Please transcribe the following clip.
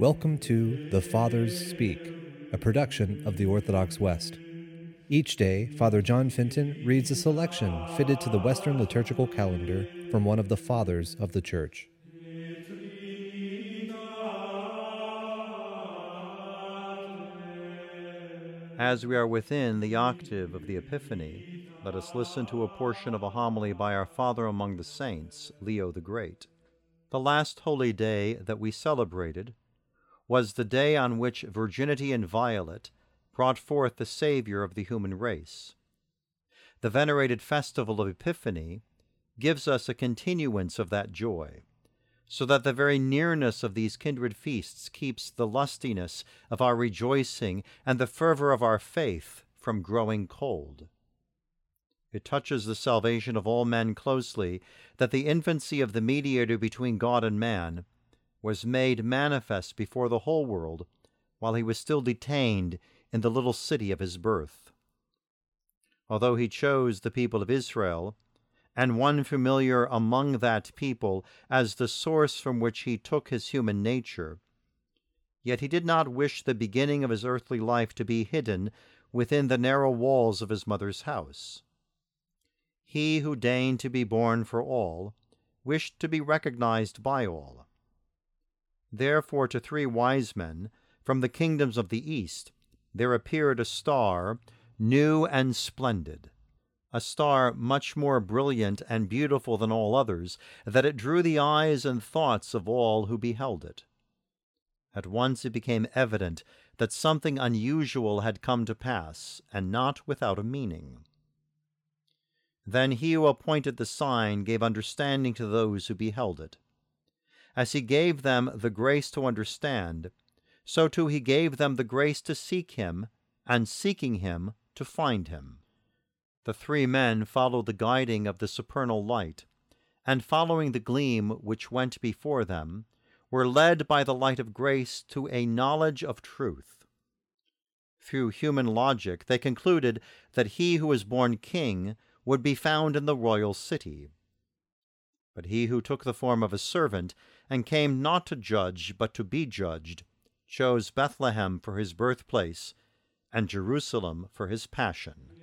Welcome to The Fathers Speak, a production of the Orthodox West. Each day, Father John Fenton reads a selection fitted to the Western liturgical calendar from one of the Fathers of the Church. As we are within the octave of the Epiphany, let us listen to a portion of a homily by our Father among the Saints, Leo the Great. The last holy day that we celebrated was the day on which virginity inviolate brought forth the Saviour of the human race. The venerated festival of Epiphany gives us a continuance of that joy, so that the very nearness of these kindred feasts keeps the lustiness of our rejoicing and the fervour of our faith from growing cold. It touches the salvation of all men closely that the infancy of the mediator between God and man was made manifest before the whole world while he was still detained in the little city of his birth. Although he chose the people of Israel, and one familiar among that people as the source from which he took his human nature, yet he did not wish the beginning of his earthly life to be hidden within the narrow walls of his mother's house. He who deigned to be born for all wished to be recognized by all. Therefore, to three wise men from the kingdoms of the east there appeared a star, new and splendid, a star much more brilliant and beautiful than all others, that it drew the eyes and thoughts of all who beheld it. At once it became evident that something unusual had come to pass, and not without a meaning. Then he who appointed the sign gave understanding to those who beheld it. As he gave them the grace to understand, so too he gave them the grace to seek him, and seeking him, to find him. The three men followed the guiding of the supernal light, and following the gleam which went before them, were led by the light of grace to a knowledge of truth. Through human logic, they concluded that he who was born king would be found in the royal city. But he who took the form of a servant and came not to judge but to be judged, chose Bethlehem for his birthplace and Jerusalem for his passion.